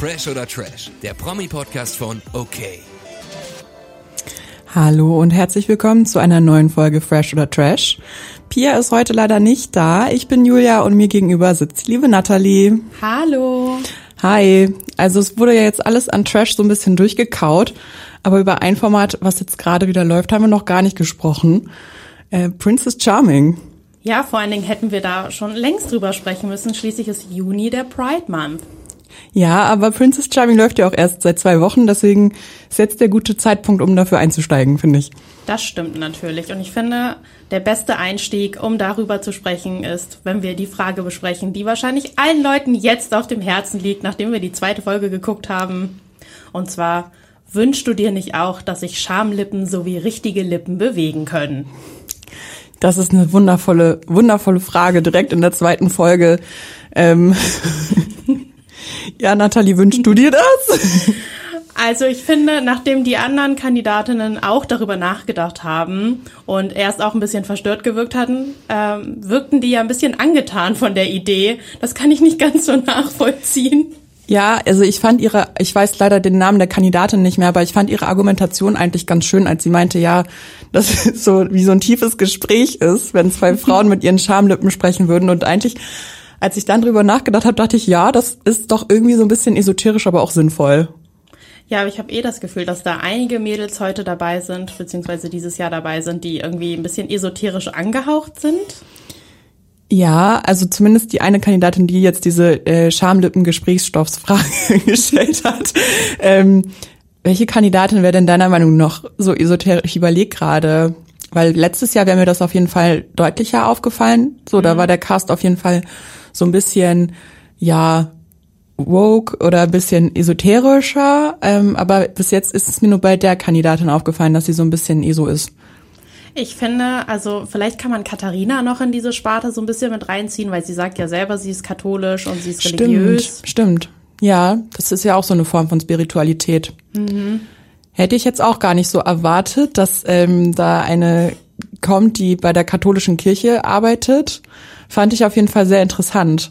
Fresh oder Trash, der Promi-Podcast von OK. Hallo und herzlich willkommen zu einer neuen Folge Fresh oder Trash. Pia ist heute leider nicht da. Ich bin Julia und mir gegenüber sitzt liebe Natalie. Hallo. Hi. Also es wurde ja jetzt alles an Trash so ein bisschen durchgekaut, aber über ein Format, was jetzt gerade wieder läuft, haben wir noch gar nicht gesprochen. Äh, Princess Charming. Ja, vor allen Dingen hätten wir da schon längst drüber sprechen müssen. Schließlich ist Juni der Pride Month. Ja, aber Princess Charming läuft ja auch erst seit zwei Wochen, deswegen ist jetzt der gute Zeitpunkt, um dafür einzusteigen, finde ich. Das stimmt natürlich. Und ich finde, der beste Einstieg, um darüber zu sprechen, ist, wenn wir die Frage besprechen, die wahrscheinlich allen Leuten jetzt auf dem Herzen liegt, nachdem wir die zweite Folge geguckt haben. Und zwar, wünschst du dir nicht auch, dass sich Schamlippen sowie richtige Lippen bewegen können? Das ist eine wundervolle, wundervolle Frage direkt in der zweiten Folge. Ähm ja, Nathalie, wünschst du dir das? Also ich finde, nachdem die anderen Kandidatinnen auch darüber nachgedacht haben und erst auch ein bisschen verstört gewirkt hatten, ähm, wirkten die ja ein bisschen angetan von der Idee. Das kann ich nicht ganz so nachvollziehen. Ja, also ich fand ihre, ich weiß leider den Namen der Kandidatin nicht mehr, aber ich fand ihre Argumentation eigentlich ganz schön, als sie meinte, ja, dass es so wie so ein tiefes Gespräch ist, wenn zwei Frauen mit ihren Schamlippen sprechen würden und eigentlich als ich dann drüber nachgedacht habe, dachte ich, ja, das ist doch irgendwie so ein bisschen esoterisch, aber auch sinnvoll. Ja, aber ich habe eh das Gefühl, dass da einige Mädels heute dabei sind, beziehungsweise dieses Jahr dabei sind, die irgendwie ein bisschen esoterisch angehaucht sind. Ja, also zumindest die eine Kandidatin, die jetzt diese äh, Schamlippen-Gesprächsstoffsfrage gestellt hat. Ähm, welche Kandidatin wäre denn deiner Meinung nach so esoterisch? Ich überlege gerade, weil letztes Jahr wäre mir das auf jeden Fall deutlicher aufgefallen. So, mhm. da war der Cast auf jeden Fall so ein bisschen, ja, woke oder ein bisschen esoterischer. Ähm, aber bis jetzt ist es mir nur bei der Kandidatin aufgefallen, dass sie so ein bisschen ESO ist. Ich finde, also vielleicht kann man Katharina noch in diese Sparte so ein bisschen mit reinziehen, weil sie sagt ja selber, sie ist katholisch und sie ist stimmt, religiös. Stimmt. Ja, das ist ja auch so eine Form von Spiritualität. Mhm. Hätte ich jetzt auch gar nicht so erwartet, dass ähm, da eine kommt, die bei der katholischen Kirche arbeitet. Fand ich auf jeden Fall sehr interessant.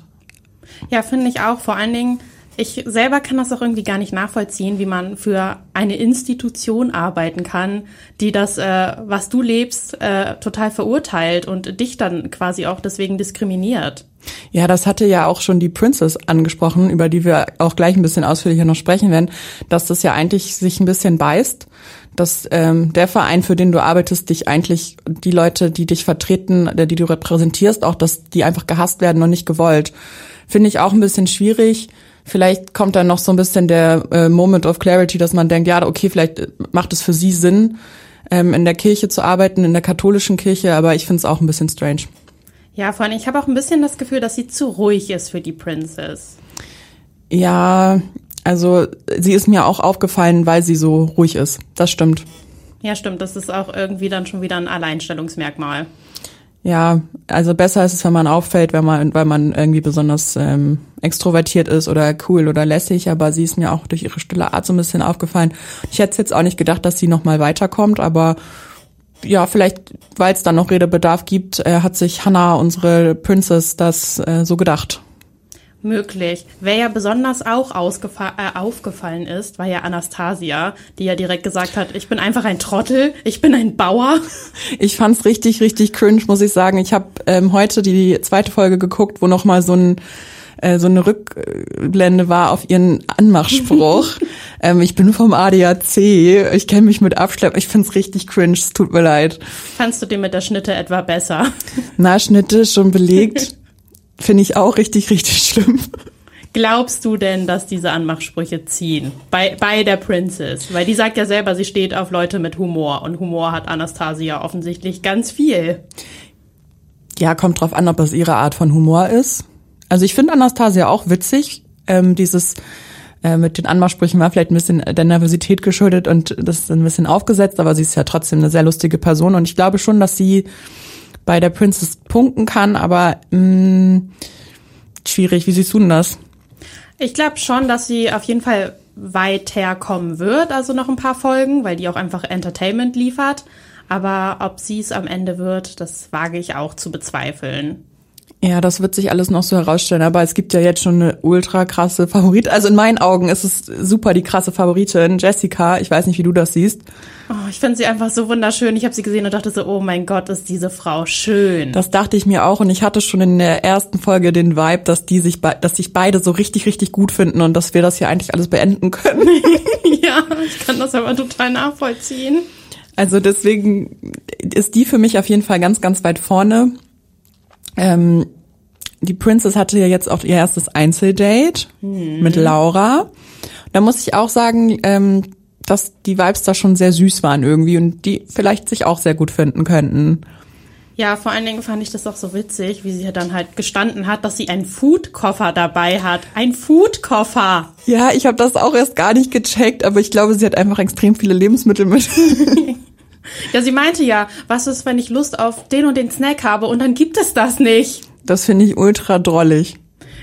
Ja, finde ich auch. Vor allen Dingen, ich selber kann das auch irgendwie gar nicht nachvollziehen, wie man für eine Institution arbeiten kann, die das, äh, was du lebst, äh, total verurteilt und dich dann quasi auch deswegen diskriminiert. Ja, das hatte ja auch schon die Princess angesprochen, über die wir auch gleich ein bisschen ausführlicher noch sprechen werden, dass das ja eigentlich sich ein bisschen beißt, dass ähm, der Verein, für den du arbeitest, dich eigentlich die Leute, die dich vertreten, die du repräsentierst, auch dass die einfach gehasst werden und nicht gewollt. Finde ich auch ein bisschen schwierig. Vielleicht kommt dann noch so ein bisschen der äh, Moment of Clarity, dass man denkt, ja, okay, vielleicht macht es für sie Sinn, ähm, in der Kirche zu arbeiten, in der katholischen Kirche, aber ich finde es auch ein bisschen strange. Ja, vor allem, ich habe auch ein bisschen das Gefühl, dass sie zu ruhig ist für die Princess. Ja, also sie ist mir auch aufgefallen, weil sie so ruhig ist. Das stimmt. Ja, stimmt. Das ist auch irgendwie dann schon wieder ein Alleinstellungsmerkmal. Ja, also besser ist es, wenn man auffällt, wenn man, weil man irgendwie besonders ähm, extrovertiert ist oder cool oder lässig, aber sie ist mir auch durch ihre stille Art so ein bisschen aufgefallen. Ich hätte jetzt auch nicht gedacht, dass sie noch mal weiterkommt, aber ja, vielleicht, weil es dann noch Redebedarf gibt, äh, hat sich Hannah, unsere Princess, das äh, so gedacht. Möglich. Wer ja besonders auch äh, aufgefallen ist, war ja Anastasia, die ja direkt gesagt hat, ich bin einfach ein Trottel, ich bin ein Bauer. Ich fand's richtig, richtig cringe, muss ich sagen. Ich habe ähm, heute die zweite Folge geguckt, wo noch mal so ein äh, so eine Rückblende war auf ihren Anmachspruch. ähm, ich bin vom ADAC, ich kenne mich mit Abschlepp. Ich find's richtig cringe, es tut mir leid. Fandst du den mit der Schnitte etwa besser? Na, Schnitte schon belegt. Finde ich auch richtig, richtig schlimm. Glaubst du denn, dass diese Anmachsprüche ziehen? Bei, bei der Princess? Weil die sagt ja selber, sie steht auf Leute mit Humor. Und Humor hat Anastasia offensichtlich ganz viel. Ja, kommt drauf an, ob das ihre Art von Humor ist. Also ich finde Anastasia auch witzig. Ähm, dieses äh, mit den Anmachsprüchen war vielleicht ein bisschen der Nervosität geschuldet und das ist ein bisschen aufgesetzt, aber sie ist ja trotzdem eine sehr lustige Person. Und ich glaube schon, dass sie bei der Princess punkten kann, aber mh, mm, schwierig. Wie siehst du denn das? Ich glaube schon, dass sie auf jeden Fall weiterkommen wird, also noch ein paar Folgen, weil die auch einfach Entertainment liefert. Aber ob sie es am Ende wird, das wage ich auch zu bezweifeln. Ja, das wird sich alles noch so herausstellen, aber es gibt ja jetzt schon eine ultra krasse Favorit. Also in meinen Augen ist es super die krasse Favoritin, Jessica. Ich weiß nicht, wie du das siehst. Oh, ich finde sie einfach so wunderschön. Ich habe sie gesehen und dachte so, oh mein Gott, ist diese Frau schön. Das dachte ich mir auch und ich hatte schon in der ersten Folge den Vibe, dass die sich, dass sich beide so richtig, richtig gut finden und dass wir das hier eigentlich alles beenden können. ja, ich kann das aber total nachvollziehen. Also deswegen ist die für mich auf jeden Fall ganz, ganz weit vorne. Ähm, die Princess hatte ja jetzt auch ihr erstes Einzeldate mhm. mit Laura. Da muss ich auch sagen, ähm, dass die Vibes da schon sehr süß waren irgendwie und die vielleicht sich auch sehr gut finden könnten. Ja, vor allen Dingen fand ich das auch so witzig, wie sie dann halt gestanden hat, dass sie einen Foodkoffer dabei hat. Ein Foodkoffer. Ja, ich habe das auch erst gar nicht gecheckt, aber ich glaube, sie hat einfach extrem viele Lebensmittel mit. ja, sie meinte ja, was ist, wenn ich Lust auf den und den Snack habe und dann gibt es das nicht. Das finde ich ultra drollig.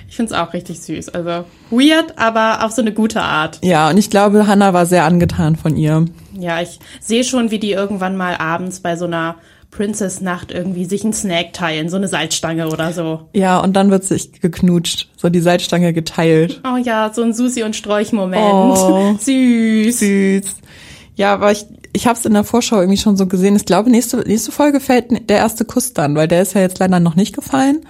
Ich finde es auch richtig süß. Also weird, aber auf so eine gute Art. Ja, und ich glaube, Hannah war sehr angetan von ihr. Ja, ich sehe schon, wie die irgendwann mal abends bei so einer Princess-Nacht irgendwie sich einen Snack teilen, so eine Salzstange oder so. Ja, und dann wird sich geknutscht, so die Salzstange geteilt. Oh ja, so ein Susi- und Sträuch-Moment. Oh, süß. Süß. Ja, aber ich, ich habe es in der Vorschau irgendwie schon so gesehen. Ich glaube, nächste, nächste Folge fällt der erste Kuss dann, weil der ist ja jetzt leider noch nicht gefallen.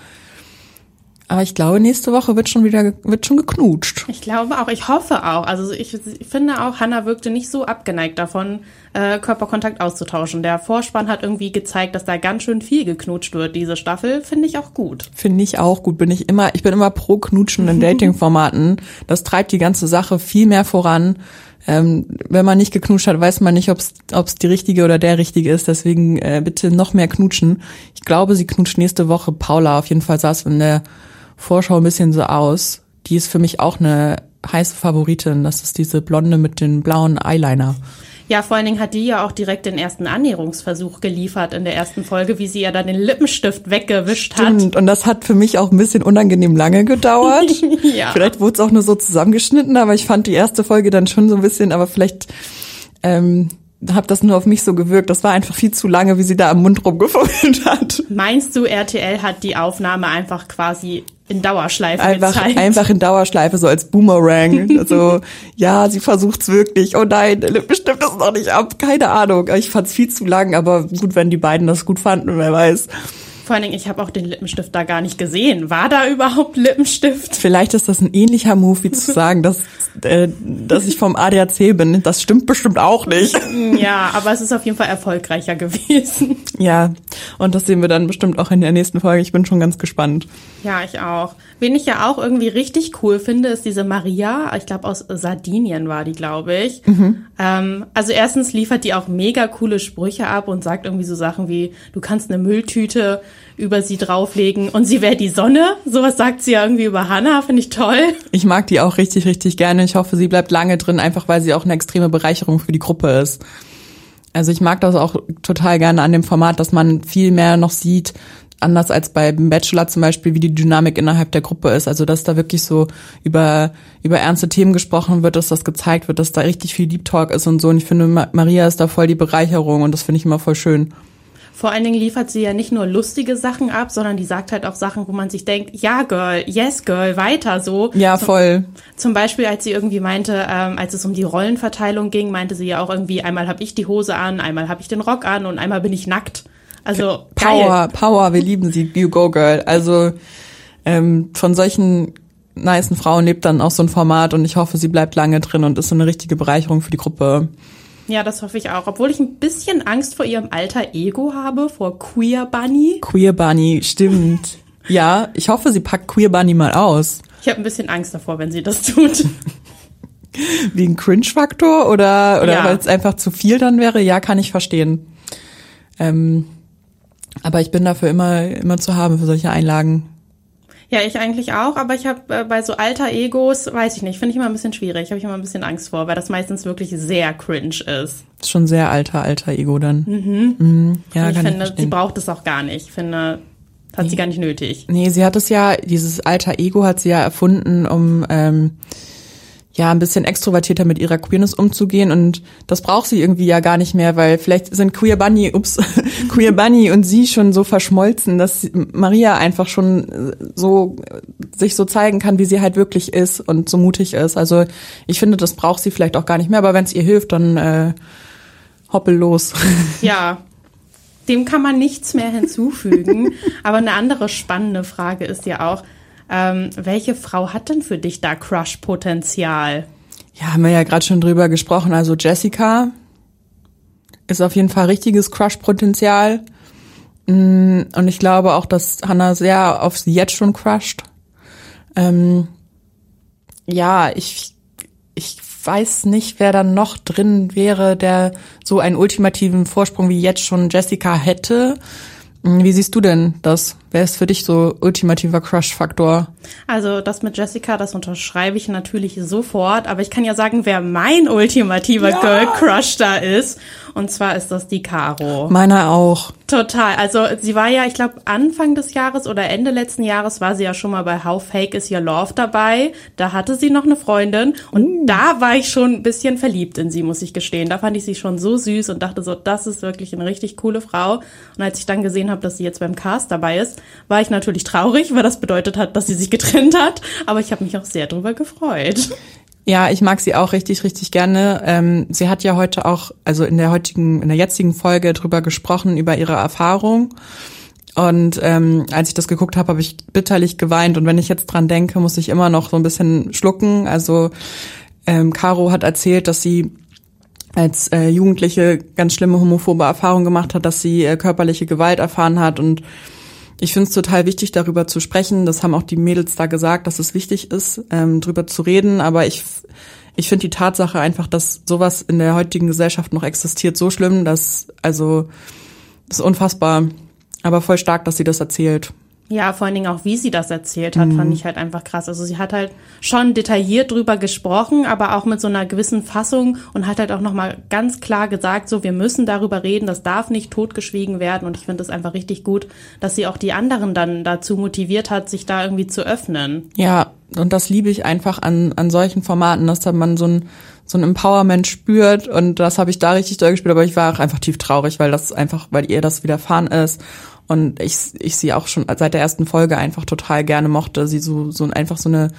Aber ich glaube, nächste Woche wird schon wieder wird schon geknutscht. Ich glaube auch, ich hoffe auch. Also ich, ich finde auch, Hannah wirkte nicht so abgeneigt davon, äh, Körperkontakt auszutauschen. Der Vorspann hat irgendwie gezeigt, dass da ganz schön viel geknutscht wird. Diese Staffel finde ich auch gut. Finde ich auch gut. Bin ich immer, ich bin immer pro Knutschen in Dating-Formaten. Das treibt die ganze Sache viel mehr voran. Ähm, wenn man nicht geknutscht hat, weiß man nicht, ob es die richtige oder der richtige ist. Deswegen äh, bitte noch mehr knutschen. Ich glaube, sie knutscht nächste Woche Paula. Auf jeden Fall saß in der Vorschau ein bisschen so aus. Die ist für mich auch eine heiße Favoritin. Das ist diese Blonde mit den blauen Eyeliner. Ja, vor allen Dingen hat die ja auch direkt den ersten Annäherungsversuch geliefert in der ersten Folge, wie sie ja dann den Lippenstift weggewischt Stimmt. hat. Und das hat für mich auch ein bisschen unangenehm lange gedauert. ja. Vielleicht wurde es auch nur so zusammengeschnitten, aber ich fand die erste Folge dann schon so ein bisschen, aber vielleicht ähm, habe das nur auf mich so gewirkt. Das war einfach viel zu lange, wie sie da am Mund rumgefummelt hat. Meinst du, RTL hat die Aufnahme einfach quasi in Dauerschleife einfach, gezeigt? Einfach in Dauerschleife, so als Boomerang. also, ja, sie versucht's wirklich. Oh nein, der Lippenstift ist noch nicht ab. Keine Ahnung. Ich fand's viel zu lang, aber gut, wenn die beiden das gut fanden, wer weiß. Vor allen Dingen, ich habe auch den Lippenstift da gar nicht gesehen. War da überhaupt Lippenstift? Vielleicht ist das ein ähnlicher Move, wie zu sagen, dass, äh, dass ich vom ADAC bin. Das stimmt bestimmt auch nicht. Ja, aber es ist auf jeden Fall erfolgreicher gewesen. Ja, und das sehen wir dann bestimmt auch in der nächsten Folge. Ich bin schon ganz gespannt. Ja, ich auch. Wen ich ja auch irgendwie richtig cool finde, ist diese Maria. Ich glaube, aus Sardinien war die, glaube ich. Mhm. Ähm, also erstens liefert die auch mega coole Sprüche ab und sagt irgendwie so Sachen wie, du kannst eine Mülltüte über sie drauflegen und sie wäre die Sonne. Sowas sagt sie ja irgendwie über Hannah, finde ich toll. Ich mag die auch richtig, richtig gerne. Ich hoffe, sie bleibt lange drin, einfach weil sie auch eine extreme Bereicherung für die Gruppe ist. Also ich mag das auch total gerne an dem Format, dass man viel mehr noch sieht, anders als beim Bachelor zum Beispiel, wie die Dynamik innerhalb der Gruppe ist. Also dass da wirklich so über über ernste Themen gesprochen wird, dass das gezeigt wird, dass da richtig viel Deep Talk ist und so. Und ich finde, Maria ist da voll die Bereicherung und das finde ich immer voll schön. Vor allen Dingen liefert sie ja nicht nur lustige Sachen ab, sondern die sagt halt auch Sachen, wo man sich denkt, ja, Girl, yes, Girl, weiter so. Ja, voll. Zum, zum Beispiel, als sie irgendwie meinte, ähm, als es um die Rollenverteilung ging, meinte sie ja auch irgendwie, einmal habe ich die Hose an, einmal habe ich den Rock an und einmal bin ich nackt. Also Power, geil. Power, wir lieben sie, you go, Girl. Also ähm, von solchen nicen Frauen lebt dann auch so ein Format und ich hoffe, sie bleibt lange drin und ist so eine richtige Bereicherung für die Gruppe. Ja, das hoffe ich auch. Obwohl ich ein bisschen Angst vor ihrem alter Ego habe, vor Queer Bunny. Queer Bunny, stimmt. ja, ich hoffe, sie packt Queer Bunny mal aus. Ich habe ein bisschen Angst davor, wenn sie das tut. Wegen Cringe-Faktor oder, oder ja. weil es einfach zu viel dann wäre? Ja, kann ich verstehen. Ähm, aber ich bin dafür immer, immer zu haben für solche Einlagen. Ja, ich eigentlich auch, aber ich habe äh, bei so alter Egos, weiß ich nicht, finde ich immer ein bisschen schwierig, habe ich immer ein bisschen Angst vor, weil das meistens wirklich sehr cringe ist. Ist schon sehr alter, alter Ego dann. Mhm. mhm. Ja, ich finde, ich sie braucht es auch gar nicht. Ich finde, hat nee. sie gar nicht nötig. Nee, sie hat es ja, dieses alter Ego hat sie ja erfunden, um ähm, ja, ein bisschen extrovertierter mit ihrer Queerness umzugehen und das braucht sie irgendwie ja gar nicht mehr, weil vielleicht sind Queer Bunny, ups, Queer Bunny und sie schon so verschmolzen, dass Maria einfach schon so sich so zeigen kann, wie sie halt wirklich ist und so mutig ist. Also ich finde, das braucht sie vielleicht auch gar nicht mehr, aber wenn es ihr hilft, dann äh, hoppel los. Ja, dem kann man nichts mehr hinzufügen. aber eine andere spannende Frage ist ja auch, ähm, welche Frau hat denn für dich da Crush-Potenzial? Ja, haben wir ja gerade schon drüber gesprochen. Also Jessica ist auf jeden Fall richtiges Crush-Potenzial. Mm, und ich glaube auch, dass Hannah sehr auf sie jetzt schon crusht. Ähm, ja, ich, ich weiß nicht, wer dann noch drin wäre, der so einen ultimativen Vorsprung wie jetzt schon Jessica hätte. Mm, wie siehst du denn das? Wer ist für dich so ultimativer Crush-Faktor? Also das mit Jessica, das unterschreibe ich natürlich sofort, aber ich kann ja sagen, wer mein ultimativer ja. Girl-Crush da ist. Und zwar ist das die Caro. Meiner auch. Total. Also sie war ja, ich glaube, Anfang des Jahres oder Ende letzten Jahres war sie ja schon mal bei How Fake Is Your Love dabei. Da hatte sie noch eine Freundin und uh. da war ich schon ein bisschen verliebt in sie, muss ich gestehen. Da fand ich sie schon so süß und dachte so, das ist wirklich eine richtig coole Frau. Und als ich dann gesehen habe, dass sie jetzt beim Cast dabei ist, war ich natürlich traurig, weil das bedeutet hat, dass sie sich getrennt hat. Aber ich habe mich auch sehr drüber gefreut. Ja, ich mag sie auch richtig, richtig gerne. Ähm, sie hat ja heute auch, also in der heutigen, in der jetzigen Folge drüber gesprochen, über ihre Erfahrung. Und ähm, als ich das geguckt habe, habe ich bitterlich geweint. Und wenn ich jetzt dran denke, muss ich immer noch so ein bisschen schlucken. Also ähm, Caro hat erzählt, dass sie als äh, Jugendliche ganz schlimme homophobe Erfahrungen gemacht hat, dass sie äh, körperliche Gewalt erfahren hat und ich finde es total wichtig, darüber zu sprechen. Das haben auch die Mädels da gesagt, dass es wichtig ist, ähm, darüber zu reden. Aber ich, ich finde die Tatsache einfach, dass sowas in der heutigen Gesellschaft noch existiert, so schlimm, dass, also, das ist unfassbar. Aber voll stark, dass sie das erzählt. Ja, vor allen Dingen auch, wie sie das erzählt hat, mhm. fand ich halt einfach krass. Also sie hat halt schon detailliert drüber gesprochen, aber auch mit so einer gewissen Fassung und hat halt auch nochmal ganz klar gesagt, so, wir müssen darüber reden, das darf nicht totgeschwiegen werden. Und ich finde es einfach richtig gut, dass sie auch die anderen dann dazu motiviert hat, sich da irgendwie zu öffnen. Ja, und das liebe ich einfach an, an solchen Formaten, dass da man so ein, so ein Empowerment spürt und das habe ich da richtig doll gespürt, aber ich war auch einfach tief traurig, weil das einfach, weil ihr das widerfahren ist und ich, ich sie auch schon seit der ersten Folge einfach total gerne mochte. Sie so, so einfach so eine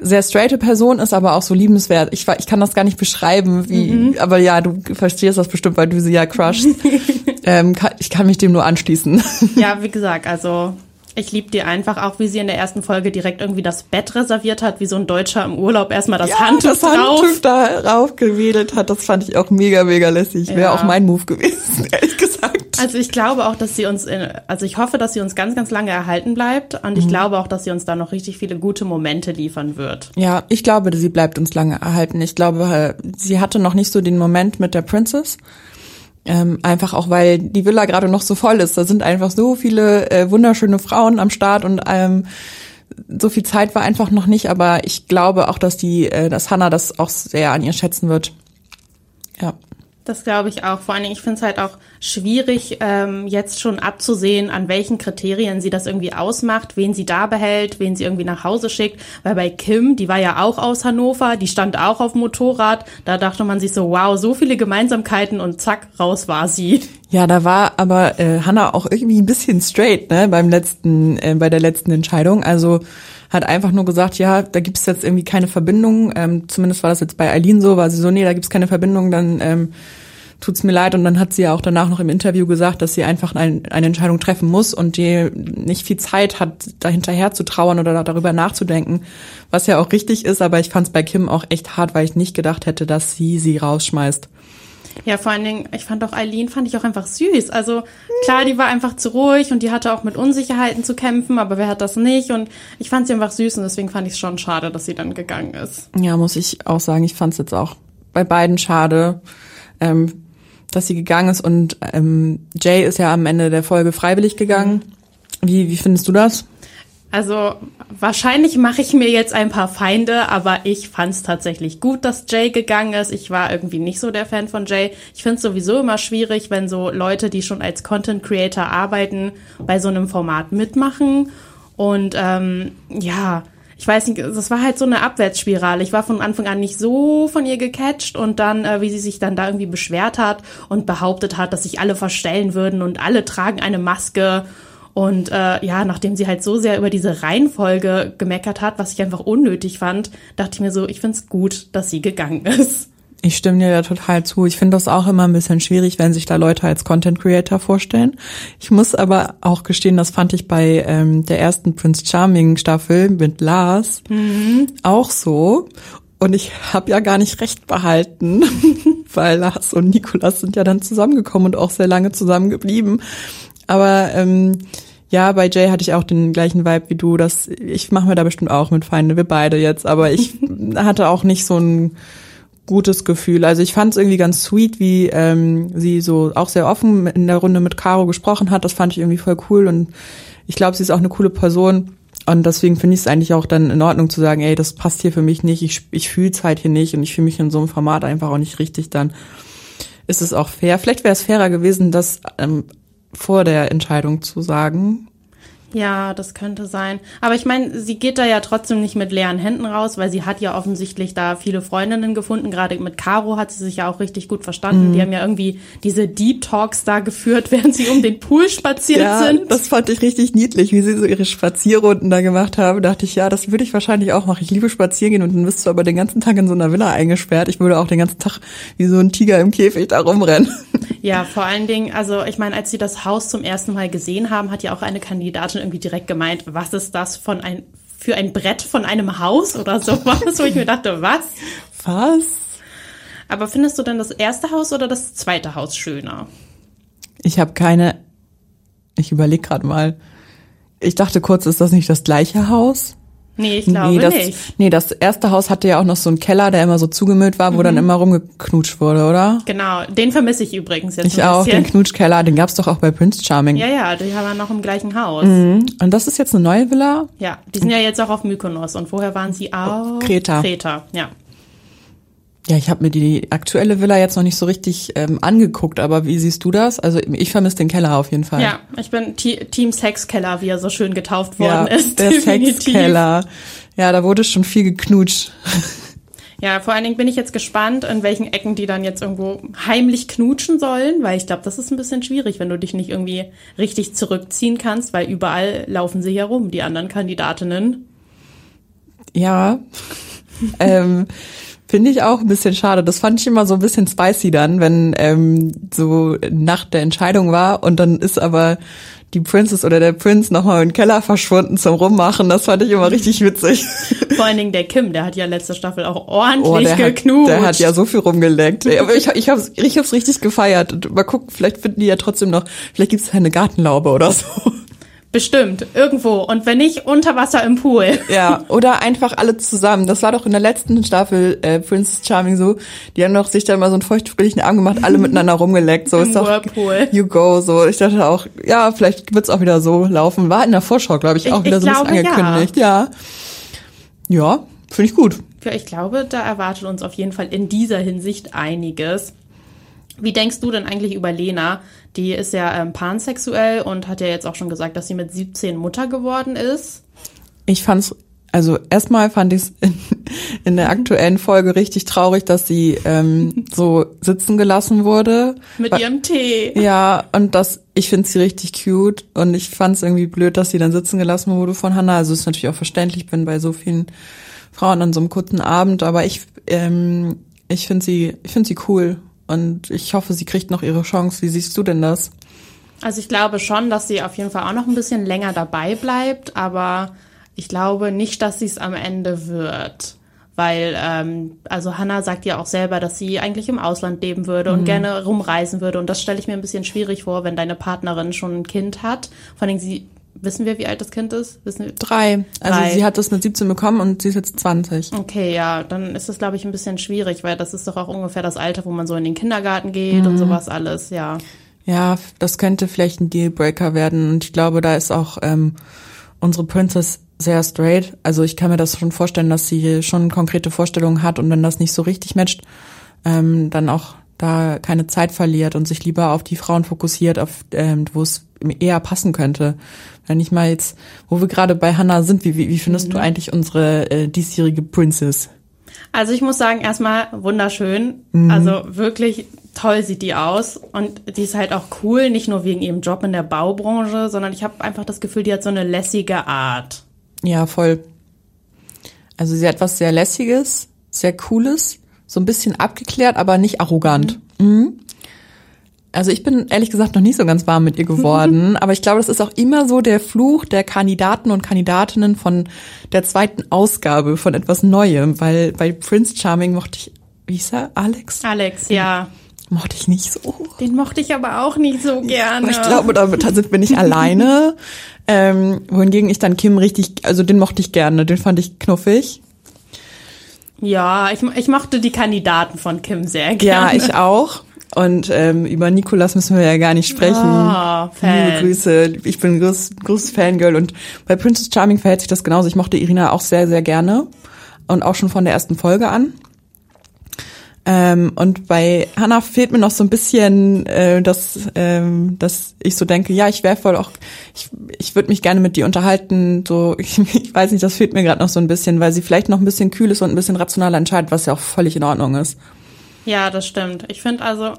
sehr straighte Person ist, aber auch so liebenswert. Ich, ich kann das gar nicht beschreiben, wie, mhm. aber ja, du verstehst das bestimmt, weil du sie ja crushst. ähm, kann, ich kann mich dem nur anschließen. Ja, wie gesagt, also ich liebe die einfach, auch wie sie in der ersten Folge direkt irgendwie das Bett reserviert hat, wie so ein Deutscher im Urlaub erstmal das ja, Handtuch das drauf. Handtuch da raufgewedelt hat. Das fand ich auch mega, mega lässig. Wäre ja. auch mein Move gewesen, ehrlich gesagt. Also ich glaube auch, dass sie uns, in, also ich hoffe, dass sie uns ganz, ganz lange erhalten bleibt und ich mhm. glaube auch, dass sie uns da noch richtig viele gute Momente liefern wird. Ja, ich glaube, sie bleibt uns lange erhalten. Ich glaube, sie hatte noch nicht so den Moment mit der Princess. Ähm, einfach auch, weil die Villa gerade noch so voll ist. Da sind einfach so viele äh, wunderschöne Frauen am Start und ähm, so viel Zeit war einfach noch nicht, aber ich glaube auch, dass die, äh, dass Hannah das auch sehr an ihr schätzen wird. Ja. Das glaube ich auch. Vor allen Dingen, ich finde es halt auch schwierig, ähm, jetzt schon abzusehen, an welchen Kriterien sie das irgendwie ausmacht, wen sie da behält, wen sie irgendwie nach Hause schickt. Weil bei Kim, die war ja auch aus Hannover, die stand auch auf Motorrad. Da dachte man sich so, wow, so viele Gemeinsamkeiten und zack, raus war sie. Ja, da war aber äh, Hannah auch irgendwie ein bisschen straight, ne, beim letzten, äh, bei der letzten Entscheidung. Also hat einfach nur gesagt, ja, da gibt's jetzt irgendwie keine Verbindung. Ähm, zumindest war das jetzt bei Eileen so, war sie so, nee, da gibt's keine Verbindung, dann ähm, tut's mir leid. Und dann hat sie ja auch danach noch im Interview gesagt, dass sie einfach ein, eine Entscheidung treffen muss und die nicht viel Zeit hat, dahinterher zu trauern oder darüber nachzudenken, was ja auch richtig ist. Aber ich fand's bei Kim auch echt hart, weil ich nicht gedacht hätte, dass sie sie rausschmeißt. Ja, vor allen Dingen, ich fand auch Eileen, fand ich auch einfach süß. Also klar, die war einfach zu ruhig und die hatte auch mit Unsicherheiten zu kämpfen, aber wer hat das nicht? Und ich fand sie einfach süß und deswegen fand ich es schon schade, dass sie dann gegangen ist. Ja, muss ich auch sagen, ich fand es jetzt auch bei beiden schade. Ähm, dass sie gegangen ist und ähm, Jay ist ja am Ende der Folge freiwillig gegangen. Wie, wie findest du das? Also wahrscheinlich mache ich mir jetzt ein paar Feinde, aber ich fand es tatsächlich gut, dass Jay gegangen ist. Ich war irgendwie nicht so der Fan von Jay. Ich finde es sowieso immer schwierig, wenn so Leute, die schon als Content Creator arbeiten, bei so einem Format mitmachen. Und ähm, ja, ich weiß nicht, das war halt so eine Abwärtsspirale. Ich war von Anfang an nicht so von ihr gecatcht und dann, äh, wie sie sich dann da irgendwie beschwert hat und behauptet hat, dass sich alle verstellen würden und alle tragen eine Maske. Und äh, ja, nachdem sie halt so sehr über diese Reihenfolge gemeckert hat, was ich einfach unnötig fand, dachte ich mir so, ich find's gut, dass sie gegangen ist. Ich stimme dir da total zu. Ich finde das auch immer ein bisschen schwierig, wenn sich da Leute als Content Creator vorstellen. Ich muss aber auch gestehen, das fand ich bei ähm, der ersten Prince Charming Staffel mit Lars mhm. auch so. Und ich habe ja gar nicht recht behalten, weil Lars und Nikolas sind ja dann zusammengekommen und auch sehr lange zusammengeblieben. Aber ähm, ja, bei Jay hatte ich auch den gleichen Vibe wie du. Dass ich mache mir da bestimmt auch mit Feinde, wir beide jetzt. Aber ich hatte auch nicht so ein gutes Gefühl. Also ich fand es irgendwie ganz sweet, wie ähm, sie so auch sehr offen in der Runde mit Caro gesprochen hat. Das fand ich irgendwie voll cool und ich glaube, sie ist auch eine coole Person. Und deswegen finde ich es eigentlich auch dann in Ordnung zu sagen, ey, das passt hier für mich nicht, ich, ich fühle es halt hier nicht und ich fühle mich in so einem Format einfach auch nicht richtig, dann ist es auch fair. Vielleicht wäre es fairer gewesen, das ähm, vor der Entscheidung zu sagen, ja, das könnte sein. Aber ich meine, sie geht da ja trotzdem nicht mit leeren Händen raus, weil sie hat ja offensichtlich da viele Freundinnen gefunden. Gerade mit Caro hat sie sich ja auch richtig gut verstanden. Mhm. Die haben ja irgendwie diese Deep Talks da geführt, während sie um den Pool spaziert ja, sind. Das fand ich richtig niedlich, wie sie so ihre Spazierrunden da gemacht haben. Da dachte ich, ja, das würde ich wahrscheinlich auch machen. Ich liebe spazieren gehen und dann bist du aber den ganzen Tag in so einer Villa eingesperrt. Ich würde auch den ganzen Tag wie so ein Tiger im Käfig da rumrennen. Ja, vor allen Dingen, also ich meine, als sie das Haus zum ersten Mal gesehen haben, hat ja auch eine Kandidatin irgendwie direkt gemeint, was ist das von ein, für ein Brett von einem Haus oder sowas, wo ich mir dachte, was? Was? Aber findest du denn das erste Haus oder das zweite Haus schöner? Ich habe keine. Ich überlege gerade mal. Ich dachte kurz, ist das nicht das gleiche Haus? Nee, ich glaube nee, das, nicht. Nee, das erste Haus hatte ja auch noch so einen Keller, der immer so zugemüllt war, wo mhm. dann immer rumgeknutscht wurde, oder? Genau, den vermisse ich übrigens jetzt Ich auch, den Knutschkeller, den gab's doch auch bei Prince Charming. Ja, ja, die haben wir noch im gleichen Haus. Mhm. Und das ist jetzt eine neue Villa? Ja, die sind ja jetzt auch auf Mykonos und vorher waren sie auf Kreta. Kreta, ja. Ja, ich habe mir die aktuelle Villa jetzt noch nicht so richtig ähm, angeguckt, aber wie siehst du das? Also ich vermisse den Keller auf jeden Fall. Ja, ich bin Team Sexkeller, wie er so schön getauft worden ja, ist. Der Sexkeller. Ja, da wurde schon viel geknutscht. Ja, vor allen Dingen bin ich jetzt gespannt, in welchen Ecken die dann jetzt irgendwo heimlich knutschen sollen, weil ich glaube, das ist ein bisschen schwierig, wenn du dich nicht irgendwie richtig zurückziehen kannst, weil überall laufen sie herum, die anderen Kandidatinnen. Ja. ähm, Finde ich auch ein bisschen schade. Das fand ich immer so ein bisschen spicy dann, wenn ähm, so nach der Entscheidung war und dann ist aber die Princess oder der Prinz nochmal in den Keller verschwunden zum Rummachen. Das fand ich immer richtig witzig. Vor allen Dingen der Kim, der hat ja letzte Staffel auch ordentlich oh, der geknutscht. Hat, der hat ja so viel rumgeleckt. Aber ich, ich hab's, ich hab's richtig gefeiert. Und mal gucken, vielleicht finden die ja trotzdem noch, vielleicht gibt's eine Gartenlaube oder so. Bestimmt, irgendwo. Und wenn nicht, unter Wasser im Pool. Ja, oder einfach alle zusammen. Das war doch in der letzten Staffel äh, Princess Charming so. Die haben doch sich da mal so einen feuchtfröhlichen Arm gemacht, alle miteinander rumgeleckt. So Im ist doch Whirlpool. You go. So, ich dachte auch, ja, vielleicht wird's auch wieder so laufen. War in der Vorschau, glaube ich, auch ich, wieder ich so ein bisschen angekündigt. Ja, ja, ja finde ich gut. Ja, ich glaube, da erwartet uns auf jeden Fall in dieser Hinsicht einiges. Wie denkst du denn eigentlich über Lena? Die ist ja ähm, pansexuell und hat ja jetzt auch schon gesagt, dass sie mit 17 Mutter geworden ist. Ich fand's, also erstmal fand ich es in, in, der aktuellen Folge richtig traurig, dass sie ähm, so sitzen gelassen wurde. Mit ihrem Tee. Ja, und das, ich finde sie richtig cute und ich fand es irgendwie blöd, dass sie dann sitzen gelassen wurde von Hannah. Also ist natürlich auch verständlich, bin bei so vielen Frauen an so einem kurzen Abend, aber ich, ähm, ich finde sie, ich finde sie cool und ich hoffe, sie kriegt noch ihre Chance. Wie siehst du denn das? Also ich glaube schon, dass sie auf jeden Fall auch noch ein bisschen länger dabei bleibt, aber ich glaube nicht, dass sie es am Ende wird. Weil, ähm, also Hannah sagt ja auch selber, dass sie eigentlich im Ausland leben würde und mhm. gerne rumreisen würde. Und das stelle ich mir ein bisschen schwierig vor, wenn deine Partnerin schon ein Kind hat. Vor allem, sie Wissen wir, wie alt das Kind ist? Wissen wir? Drei. Also Drei. sie hat das mit 17 bekommen und sie ist jetzt 20. Okay, ja, dann ist das, glaube ich, ein bisschen schwierig, weil das ist doch auch ungefähr das Alter, wo man so in den Kindergarten geht mhm. und sowas alles, ja. Ja, das könnte vielleicht ein Dealbreaker werden. Und ich glaube, da ist auch ähm, unsere Princess sehr straight. Also ich kann mir das schon vorstellen, dass sie schon konkrete Vorstellungen hat und wenn das nicht so richtig matcht, ähm, dann auch da keine Zeit verliert und sich lieber auf die Frauen fokussiert, auf ähm, wo es eher passen könnte. Wenn ich mal jetzt, wo wir gerade bei Hannah sind, wie, wie, wie findest mhm. du eigentlich unsere äh, diesjährige Princess? Also ich muss sagen, erstmal wunderschön. Mhm. Also wirklich toll sieht die aus. Und die ist halt auch cool, nicht nur wegen ihrem Job in der Baubranche, sondern ich habe einfach das Gefühl, die hat so eine lässige Art. Ja, voll. Also sie hat was sehr Lässiges, sehr Cooles, so ein bisschen abgeklärt, aber nicht arrogant. Mhm. Mhm. Also ich bin ehrlich gesagt noch nicht so ganz warm mit ihr geworden, aber ich glaube, das ist auch immer so der Fluch der Kandidaten und Kandidatinnen von der zweiten Ausgabe von etwas Neuem, weil bei Prince Charming mochte ich, wie hieß er, Alex? Alex, ja. Mochte ich nicht so. Den mochte ich aber auch nicht so gerne. Ich glaube, damit sind wir nicht alleine. Ähm, wohingegen ich dann Kim richtig, also den mochte ich gerne, den fand ich knuffig. Ja, ich, ich mochte die Kandidaten von Kim sehr gerne. Ja, ich auch. Und ähm, über Nikolas müssen wir ja gar nicht sprechen. Oh, Fan. Liebe Grüße. Ich bin ein großes, großes Fangirl. Und bei Princess Charming verhält sich das genauso. Ich mochte Irina auch sehr, sehr gerne. Und auch schon von der ersten Folge an. Ähm, und bei Hannah fehlt mir noch so ein bisschen, äh, dass, ähm, dass ich so denke, ja, ich wäre voll auch, ich, ich würde mich gerne mit dir unterhalten. So, ich, ich weiß nicht, das fehlt mir gerade noch so ein bisschen, weil sie vielleicht noch ein bisschen kühl ist und ein bisschen rationaler entscheidet, was ja auch völlig in Ordnung ist. Ja, das stimmt. Ich finde also,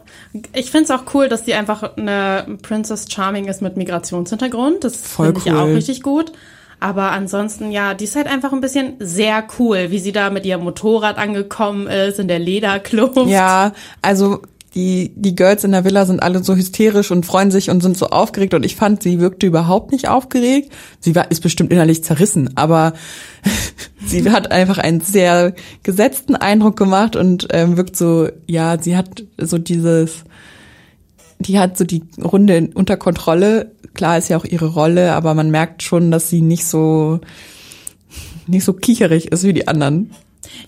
ich finde es auch cool, dass sie einfach eine Princess Charming ist mit Migrationshintergrund. Das finde cool. ich auch richtig gut. Aber ansonsten, ja, die ist halt einfach ein bisschen sehr cool, wie sie da mit ihrem Motorrad angekommen ist, in der Lederkluft. Ja, also die, die Girls in der Villa sind alle so hysterisch und freuen sich und sind so aufgeregt und ich fand, sie wirkte überhaupt nicht aufgeregt. Sie war, ist bestimmt innerlich zerrissen, aber sie hat einfach einen sehr gesetzten Eindruck gemacht und ähm, wirkt so, ja, sie hat so dieses, die hat so die Runde unter Kontrolle. Klar ist ja auch ihre Rolle, aber man merkt schon, dass sie nicht so, nicht so kicherig ist wie die anderen.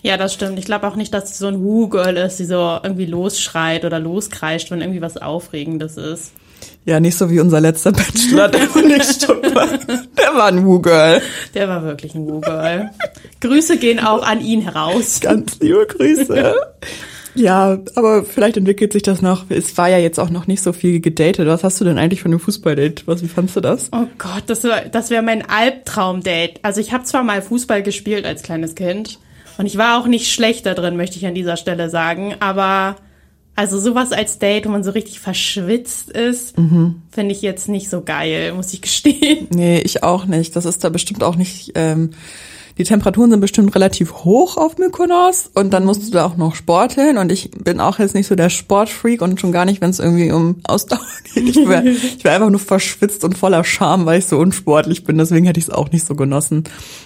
Ja, das stimmt. Ich glaube auch nicht, dass sie so ein Woo-Girl ist, die so irgendwie losschreit oder loskreischt, wenn irgendwie was Aufregendes ist. Ja, nicht so wie unser letzter Bachelor, der war nicht war. Der war ein Woo-Girl. Der war wirklich ein Woo-Girl. Grüße gehen auch an ihn heraus. Ganz liebe Grüße. Ja, aber vielleicht entwickelt sich das noch. Es war ja jetzt auch noch nicht so viel gedatet. Was hast du denn eigentlich von dem Fußballdate? Was, wie fandst du das? Oh Gott, das wäre das wär mein Albtraumdate. Also ich habe zwar mal Fußball gespielt als kleines Kind und ich war auch nicht schlecht da drin, möchte ich an dieser Stelle sagen, aber also sowas als Date, wo man so richtig verschwitzt ist, mhm. finde ich jetzt nicht so geil, muss ich gestehen. Nee, ich auch nicht. Das ist da bestimmt auch nicht. Ähm, die Temperaturen sind bestimmt relativ hoch auf Mykonos und dann musst du da auch noch sporteln und ich bin auch jetzt nicht so der Sportfreak und schon gar nicht, wenn es irgendwie um Ausdauer geht. Ich wäre ich wär einfach nur verschwitzt und voller Scham, weil ich so unsportlich bin. Deswegen hätte ich es auch nicht so genossen.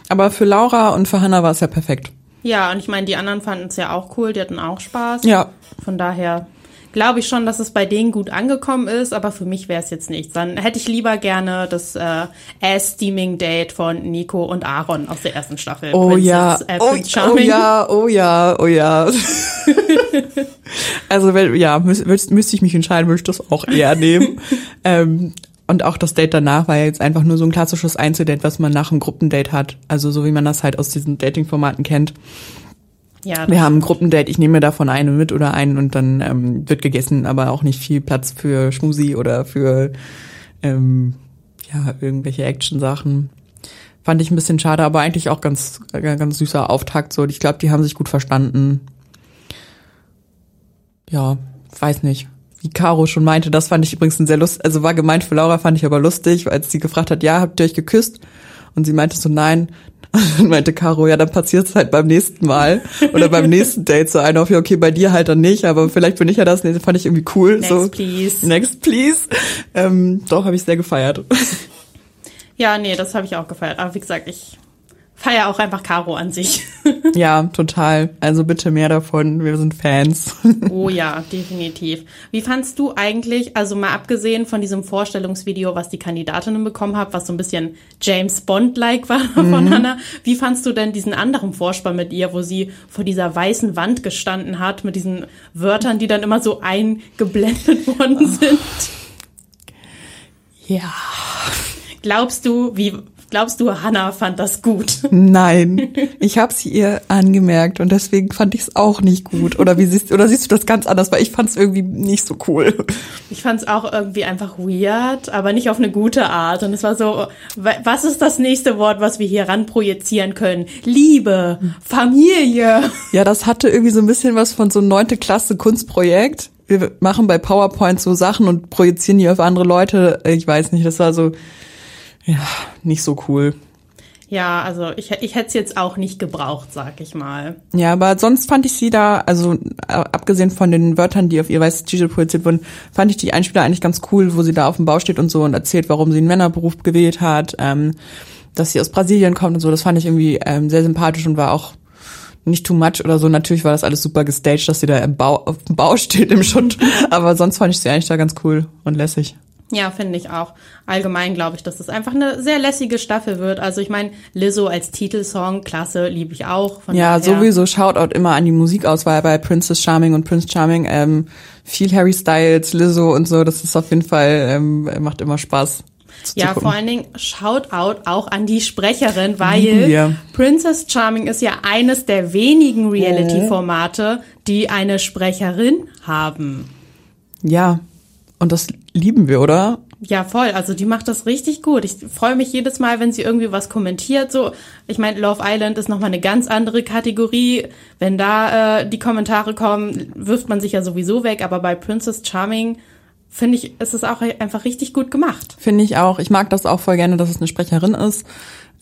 Aber für Laura und für Hannah war es ja perfekt. Ja, und ich meine, die anderen fanden es ja auch cool, die hatten auch Spaß. Ja. Von daher glaube ich schon, dass es bei denen gut angekommen ist, aber für mich wäre es jetzt nichts. Dann hätte ich lieber gerne das äh, Ass-Steaming-Date von Nico und Aaron aus der ersten Staffel. Oh Princess, ja, äh, oh, oh, ja, oh ja, oh ja. also wenn, ja, müsste müsst ich mich entscheiden, würde ich das auch eher nehmen. ähm, und auch das Date danach war ja jetzt einfach nur so ein klassisches Einzeldate, was man nach einem Gruppendate hat. Also so wie man das halt aus diesen Dating-Formaten kennt. Ja, wir haben ein Gruppendate, ich nehme davon eine mit oder einen und dann ähm, wird gegessen, aber auch nicht viel Platz für Schmusi oder für ähm, ja, irgendwelche Action-Sachen. Fand ich ein bisschen schade, aber eigentlich auch ganz, ganz süßer Auftakt. So, ich glaube, die haben sich gut verstanden. Ja, weiß nicht wie Caro schon meinte, das fand ich übrigens ein sehr lustig, also war gemeint für Laura, fand ich aber lustig, als sie gefragt hat, ja, habt ihr euch geküsst? Und sie meinte so, nein. Und dann meinte Caro, ja, dann passiert's halt beim nächsten Mal oder beim nächsten Date so einer auf, ja, okay, bei dir halt dann nicht, aber vielleicht bin ich ja das, nee, fand ich irgendwie cool. Next, so, please. Next, please. Ähm, doch, habe ich sehr gefeiert. Ja, nee, das habe ich auch gefeiert. Aber wie gesagt, ich feier auch einfach Caro an sich. ja, total. Also bitte mehr davon. Wir sind Fans. oh ja, definitiv. Wie fandst du eigentlich, also mal abgesehen von diesem Vorstellungsvideo, was die Kandidatinnen bekommen haben, was so ein bisschen James Bond-like war von mhm. Hannah, wie fandst du denn diesen anderen Vorspann mit ihr, wo sie vor dieser weißen Wand gestanden hat, mit diesen Wörtern, die dann immer so eingeblendet worden sind? Ja. Glaubst du, wie Glaubst du, Hannah fand das gut? Nein, ich habe sie ihr angemerkt und deswegen fand ich es auch nicht gut. Oder wie siehst oder siehst du das ganz anders? Weil ich fand es irgendwie nicht so cool. Ich fand es auch irgendwie einfach weird, aber nicht auf eine gute Art. Und es war so, was ist das nächste Wort, was wir hier ran projizieren können? Liebe, Familie. Ja, das hatte irgendwie so ein bisschen was von so neunte Klasse Kunstprojekt. Wir machen bei PowerPoint so Sachen und projizieren die auf andere Leute. Ich weiß nicht, das war so ja, nicht so cool. Ja, also ich, ich hätte es jetzt auch nicht gebraucht, sag ich mal. Ja, aber sonst fand ich sie da, also äh, abgesehen von den Wörtern, die auf ihr weißes T-Shirt projiziert wurden, fand ich die Einspieler eigentlich ganz cool, wo sie da auf dem Bau steht und so und erzählt, warum sie einen Männerberuf gewählt hat, ähm, dass sie aus Brasilien kommt und so. Das fand ich irgendwie ähm, sehr sympathisch und war auch nicht too much oder so. Natürlich war das alles super gestaged, dass sie da im Bau, auf dem Bau steht im Schutt. aber sonst fand ich sie eigentlich da ganz cool und lässig. Ja, finde ich auch. Allgemein glaube ich, dass es einfach eine sehr lässige Staffel wird. Also ich meine, Lizzo als Titelsong, klasse, liebe ich auch. ja, sowieso Shoutout immer an die Musikauswahl bei Princess Charming und Prince Charming. Ähm, viel Harry Styles, Lizzo und so, das ist auf jeden Fall, ähm, macht immer Spaß. Ja, vor allen Dingen Shoutout auch an die Sprecherin, weil ja. Princess Charming ist ja eines der wenigen Reality-Formate, die eine Sprecherin haben. Ja, und das lieben wir, oder? Ja, voll. Also die macht das richtig gut. Ich freue mich jedes Mal, wenn sie irgendwie was kommentiert. So, ich meine, Love Island ist nochmal eine ganz andere Kategorie. Wenn da äh, die Kommentare kommen, wirft man sich ja sowieso weg. Aber bei Princess Charming finde ich, ist es auch einfach richtig gut gemacht. Finde ich auch. Ich mag das auch voll gerne, dass es eine Sprecherin ist.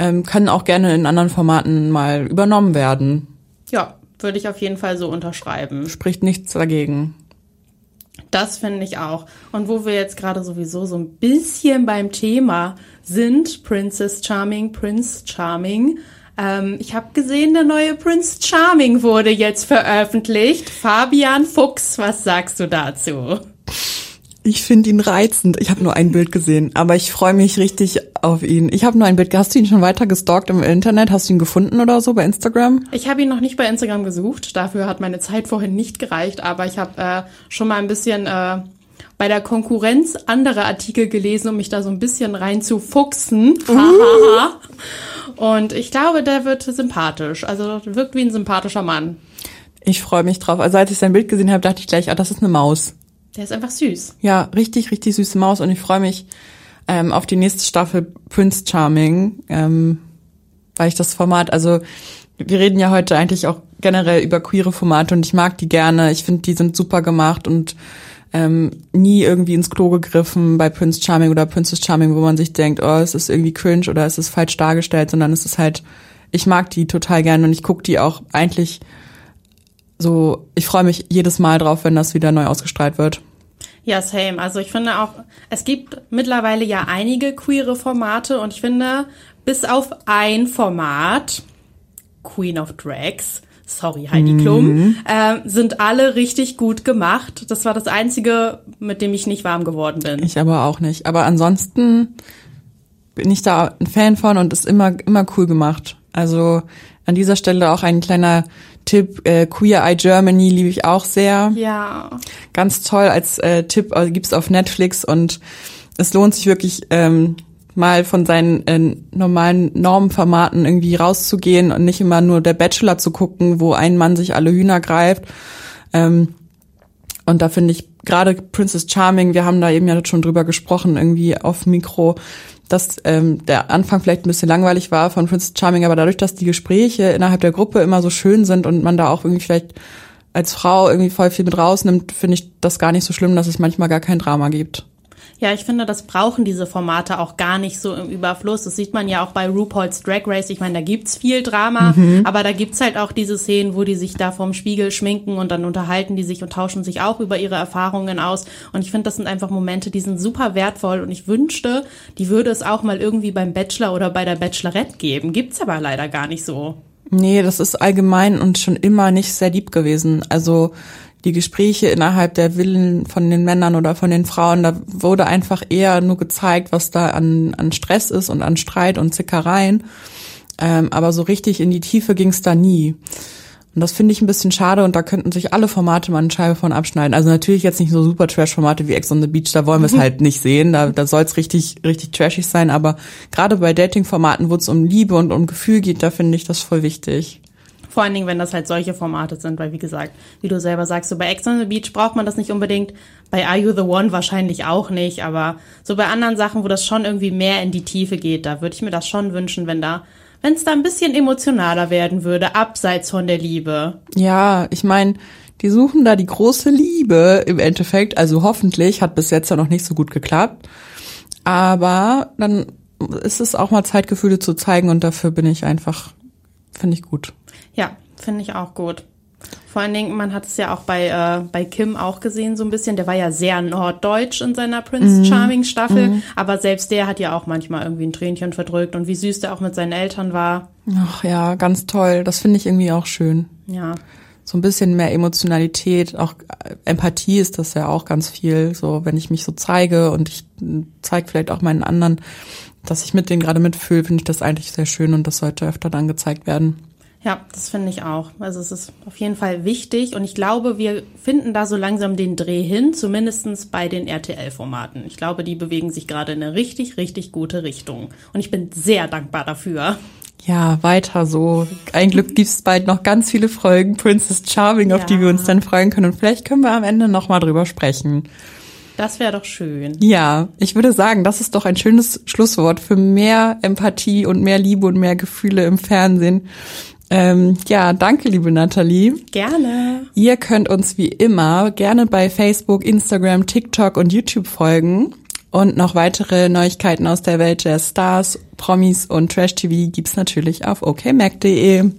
Ähm, können auch gerne in anderen Formaten mal übernommen werden. Ja, würde ich auf jeden Fall so unterschreiben. Spricht nichts dagegen. Das finde ich auch. Und wo wir jetzt gerade sowieso so ein bisschen beim Thema sind, Princess Charming, Prince Charming. Ähm, ich habe gesehen, der neue Prince Charming wurde jetzt veröffentlicht. Fabian Fuchs, was sagst du dazu? Ich finde ihn reizend. Ich habe nur ein Bild gesehen, aber ich freue mich richtig auf ihn. Ich habe nur ein Bild. Hast du ihn schon weiter gestalkt im Internet? Hast du ihn gefunden oder so bei Instagram? Ich habe ihn noch nicht bei Instagram gesucht. Dafür hat meine Zeit vorhin nicht gereicht. Aber ich habe äh, schon mal ein bisschen äh, bei der Konkurrenz andere Artikel gelesen, um mich da so ein bisschen rein zu fuchsen. Uh. Und ich glaube, der wird sympathisch. Also wirkt wie ein sympathischer Mann. Ich freue mich drauf. Also als ich sein Bild gesehen habe, dachte ich gleich, ah, das ist eine Maus. Der ist einfach süß. Ja, richtig, richtig süße Maus und ich freue mich ähm, auf die nächste Staffel Prince Charming, ähm, weil ich das Format, also wir reden ja heute eigentlich auch generell über queere Formate und ich mag die gerne. Ich finde, die sind super gemacht und ähm, nie irgendwie ins Klo gegriffen bei Prince Charming oder Princess Charming, wo man sich denkt, oh, es ist irgendwie cringe oder es ist falsch dargestellt, sondern es ist halt, ich mag die total gerne und ich gucke die auch eigentlich so, ich freue mich jedes Mal drauf, wenn das wieder neu ausgestrahlt wird. Ja, same. Also ich finde auch, es gibt mittlerweile ja einige queere Formate und ich finde, bis auf ein Format, Queen of Drags, sorry Heidi mhm. Klum, äh, sind alle richtig gut gemacht. Das war das Einzige, mit dem ich nicht warm geworden bin. Ich aber auch nicht. Aber ansonsten bin ich da ein Fan von und ist immer, immer cool gemacht. Also an dieser Stelle auch ein kleiner Tipp, äh, Queer Eye Germany liebe ich auch sehr. Ja. Ganz toll als äh, Tipp, also gibt's auf Netflix und es lohnt sich wirklich ähm, mal von seinen äh, normalen Normenformaten irgendwie rauszugehen und nicht immer nur der Bachelor zu gucken, wo ein Mann sich alle Hühner greift. Ähm, und da finde ich gerade Princess Charming, wir haben da eben ja schon drüber gesprochen, irgendwie auf Mikro, dass ähm, der Anfang vielleicht ein bisschen langweilig war von Prince Charming, aber dadurch, dass die Gespräche innerhalb der Gruppe immer so schön sind und man da auch irgendwie vielleicht als Frau irgendwie voll viel mit rausnimmt, finde ich das gar nicht so schlimm, dass es manchmal gar kein Drama gibt. Ja, ich finde, das brauchen diese Formate auch gar nicht so im Überfluss. Das sieht man ja auch bei RuPaul's Drag Race. Ich meine, da gibt's viel Drama, mhm. aber da gibt's halt auch diese Szenen, wo die sich da vorm Spiegel schminken und dann unterhalten die sich und tauschen sich auch über ihre Erfahrungen aus. Und ich finde, das sind einfach Momente, die sind super wertvoll und ich wünschte, die würde es auch mal irgendwie beim Bachelor oder bei der Bachelorette geben. Gibt's aber leider gar nicht so. Nee, das ist allgemein und schon immer nicht sehr lieb gewesen. Also die Gespräche innerhalb der Villen von den Männern oder von den Frauen, da wurde einfach eher nur gezeigt, was da an, an Stress ist und an Streit und Zickereien. Ähm, aber so richtig in die Tiefe ging es da nie. Und das finde ich ein bisschen schade und da könnten sich alle Formate mal eine Scheibe von abschneiden. Also natürlich jetzt nicht so super Trash-Formate wie Ex on the Beach, da wollen wir es halt nicht sehen. Da, da soll es richtig, richtig trashig sein. Aber gerade bei Dating-Formaten, wo es um Liebe und um Gefühl geht, da finde ich das voll wichtig. Vor allen Dingen, wenn das halt solche Formate sind, weil wie gesagt, wie du selber sagst, so bei Ex on the Beach braucht man das nicht unbedingt, bei Are You the One wahrscheinlich auch nicht, aber so bei anderen Sachen, wo das schon irgendwie mehr in die Tiefe geht, da würde ich mir das schon wünschen, wenn da wenn es da ein bisschen emotionaler werden würde, abseits von der Liebe. Ja, ich meine, die suchen da die große Liebe im Endeffekt. Also hoffentlich hat bis jetzt ja noch nicht so gut geklappt. Aber dann ist es auch mal Zeit, Gefühle zu zeigen und dafür bin ich einfach, finde ich gut. Ja, finde ich auch gut. Vor allen Dingen, man hat es ja auch bei, äh, bei Kim auch gesehen, so ein bisschen. Der war ja sehr norddeutsch in seiner Prince mhm. Charming Staffel. Mhm. Aber selbst der hat ja auch manchmal irgendwie ein Tränchen verdrückt und wie süß der auch mit seinen Eltern war. Ach ja, ganz toll. Das finde ich irgendwie auch schön. Ja. So ein bisschen mehr Emotionalität, auch äh, Empathie ist das ja auch ganz viel. So, wenn ich mich so zeige und ich zeige vielleicht auch meinen anderen, dass ich mit denen gerade mitfühle, finde ich das eigentlich sehr schön und das sollte öfter dann gezeigt werden. Ja, das finde ich auch. Also es ist auf jeden Fall wichtig und ich glaube, wir finden da so langsam den Dreh hin, zumindestens bei den RTL-Formaten. Ich glaube, die bewegen sich gerade in eine richtig, richtig gute Richtung und ich bin sehr dankbar dafür. Ja, weiter so. Ein Glück gibt's bald noch ganz viele Folgen Princess Charming, auf ja. die wir uns dann freuen können und vielleicht können wir am Ende nochmal drüber sprechen. Das wäre doch schön. Ja, ich würde sagen, das ist doch ein schönes Schlusswort für mehr Empathie und mehr Liebe und mehr Gefühle im Fernsehen. Ähm, ja, danke, liebe Nathalie. Gerne. Ihr könnt uns wie immer gerne bei Facebook, Instagram, TikTok und YouTube folgen. Und noch weitere Neuigkeiten aus der Welt der Stars, Promis und Trash TV gibt's natürlich auf okmac.de.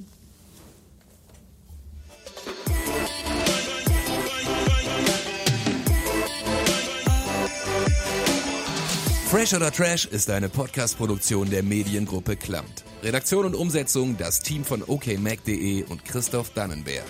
Fresh oder Trash ist eine Podcast-Produktion der Mediengruppe Klamt. Redaktion und Umsetzung das Team von okmac.de und Christoph Dannenberg.